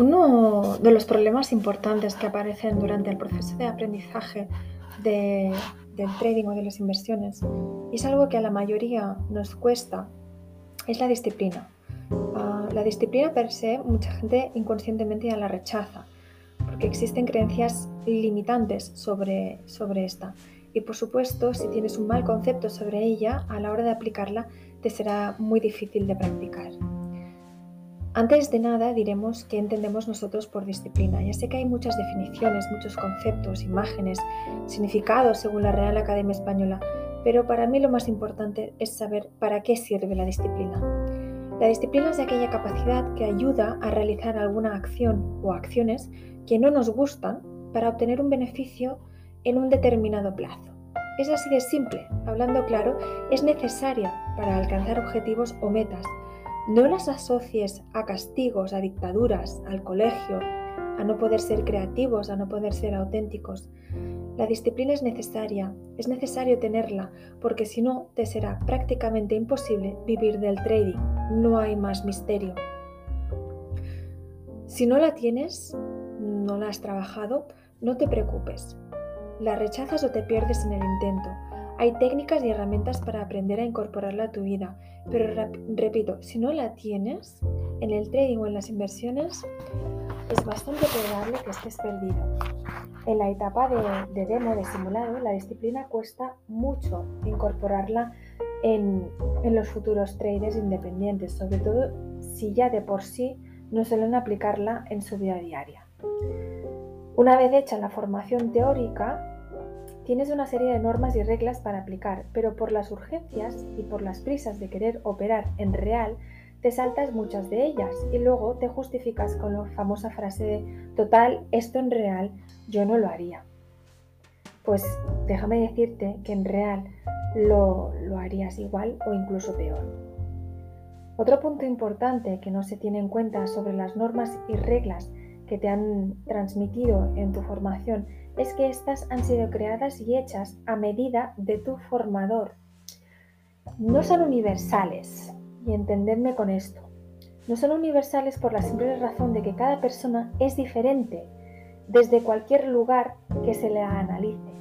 Uno de los problemas importantes que aparecen durante el proceso de aprendizaje del trading o de las inversiones, y es algo que a la mayoría nos cuesta, es la disciplina. Ah, la disciplina per se, mucha gente inconscientemente ya la rechaza, porque existen creencias limitantes sobre, sobre esta. Y por supuesto, si tienes un mal concepto sobre ella, a la hora de aplicarla te será muy difícil de practicar. Antes de nada diremos qué entendemos nosotros por disciplina. Ya sé que hay muchas definiciones, muchos conceptos, imágenes, significados según la Real Academia Española, pero para mí lo más importante es saber para qué sirve la disciplina. La disciplina es aquella capacidad que ayuda a realizar alguna acción o acciones que no nos gustan para obtener un beneficio en un determinado plazo. Es así de simple, hablando claro, es necesaria para alcanzar objetivos o metas no las asocies a castigos, a dictaduras, al colegio, a no poder ser creativos, a no poder ser auténticos. La disciplina es necesaria, es necesario tenerla, porque si no, te será prácticamente imposible vivir del trading. No hay más misterio. Si no la tienes, no la has trabajado, no te preocupes. La rechazas o te pierdes en el intento. Hay técnicas y herramientas para aprender a incorporarla a tu vida, pero repito, si no la tienes, en el trading o en las inversiones, es bastante probable que estés perdido. En la etapa de, demo, de simulado, la disciplina cuesta mucho incorporarla en, en los futuros traders independientes, sobre todo si ya de por sí no suelen aplicarla en su vida diaria. Una vez hecha la formación teórica, Tienes una serie de normas y reglas para aplicar, pero por las urgencias y por las prisas de querer operar en real, te saltas muchas de ellas y luego te justificas con la famosa frase de total, esto en real yo no lo haría. Pues déjame decirte que en real lo, lo harías igual o incluso peor. Otro punto importante que no se tiene en cuenta sobre las normas y reglas que te han transmitido en tu formación es que éstas han sido creadas y hechas a medida de tu formador. No son universales, y entendedme con esto. No son universales por la simple razón de que cada persona es diferente desde cualquier lugar que se le analice.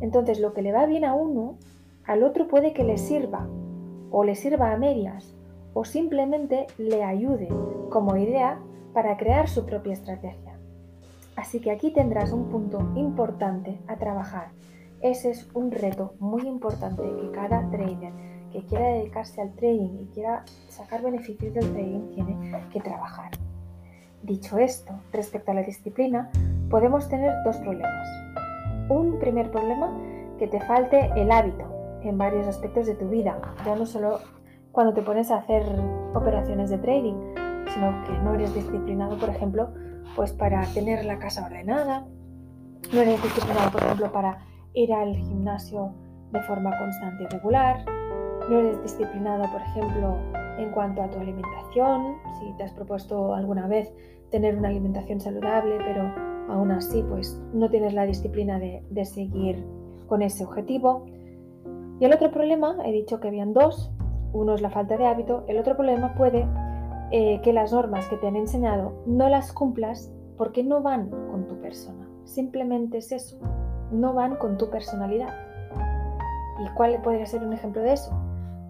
Entonces, lo que le va bien a uno, al otro puede que le sirva, o le sirva a medias, o simplemente le ayude como idea para crear su propia estrategia. Así que aquí tendrás un punto importante a trabajar. Ese es un reto muy importante que cada trader que quiera dedicarse al trading y quiera sacar beneficios del trading tiene que trabajar. Dicho esto, respecto a la disciplina, podemos tener dos problemas. Un primer problema, que te falte el hábito en varios aspectos de tu vida, ya no solo cuando te pones a hacer operaciones de trading, sino que no eres disciplinado, por ejemplo, pues para tener la casa ordenada, no eres disciplinado, por ejemplo, para ir al gimnasio de forma constante y regular, no eres disciplinado, por ejemplo, en cuanto a tu alimentación, si te has propuesto alguna vez tener una alimentación saludable, pero aún así pues no tienes la disciplina de, de seguir con ese objetivo. Y el otro problema, he dicho que habían dos, uno es la falta de hábito, el otro problema puede eh, que las normas que te han enseñado no las cumplas porque no van con tu persona. Simplemente es eso, no van con tu personalidad. ¿Y cuál podría ser un ejemplo de eso?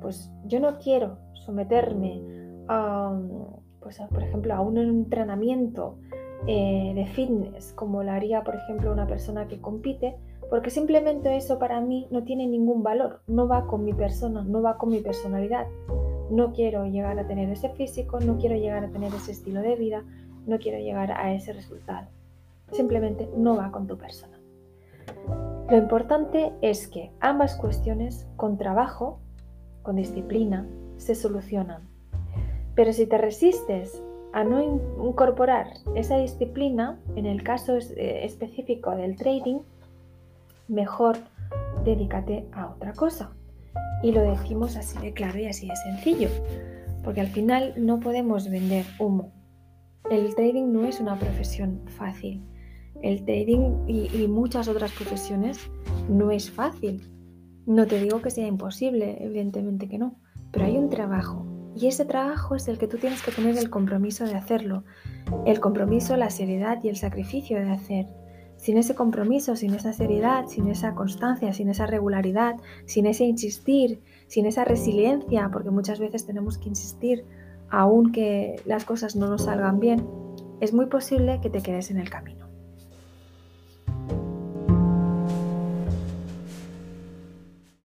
Pues yo no quiero someterme a, pues por ejemplo, a un entrenamiento eh, de fitness como lo haría, por ejemplo, una persona que compite, porque simplemente eso para mí no tiene ningún valor, no va con mi persona, no va con mi personalidad no quiero llegar a tener ese físico, no quiero llegar a tener ese estilo de vida, no quiero llegar a ese resultado. Simplemente no va con tu persona. Lo importante es que ambas cuestiones con trabajo, con disciplina, se solucionan. Pero si te resistes a no incorporar esa disciplina, en el caso eh, específico del trading, mejor dedícate a otra cosa. Y lo decimos así de claro y así de sencillo, porque al final no podemos vender humo. El trading no es una profesión fácil. El trading y, muchas otras profesiones no es fácil. No te digo que sea imposible, evidentemente que no, pero hay un trabajo Y ese trabajo es el que tú tienes que tener el compromiso de hacerlo, el compromiso, la seriedad y el sacrificio de hacer. Sin ese compromiso, sin esa seriedad, sin esa constancia, sin esa regularidad, sin ese insistir, sin esa resiliencia, porque muchas veces tenemos que insistir aun que las cosas no nos salgan bien, es muy posible que te quedes en el camino.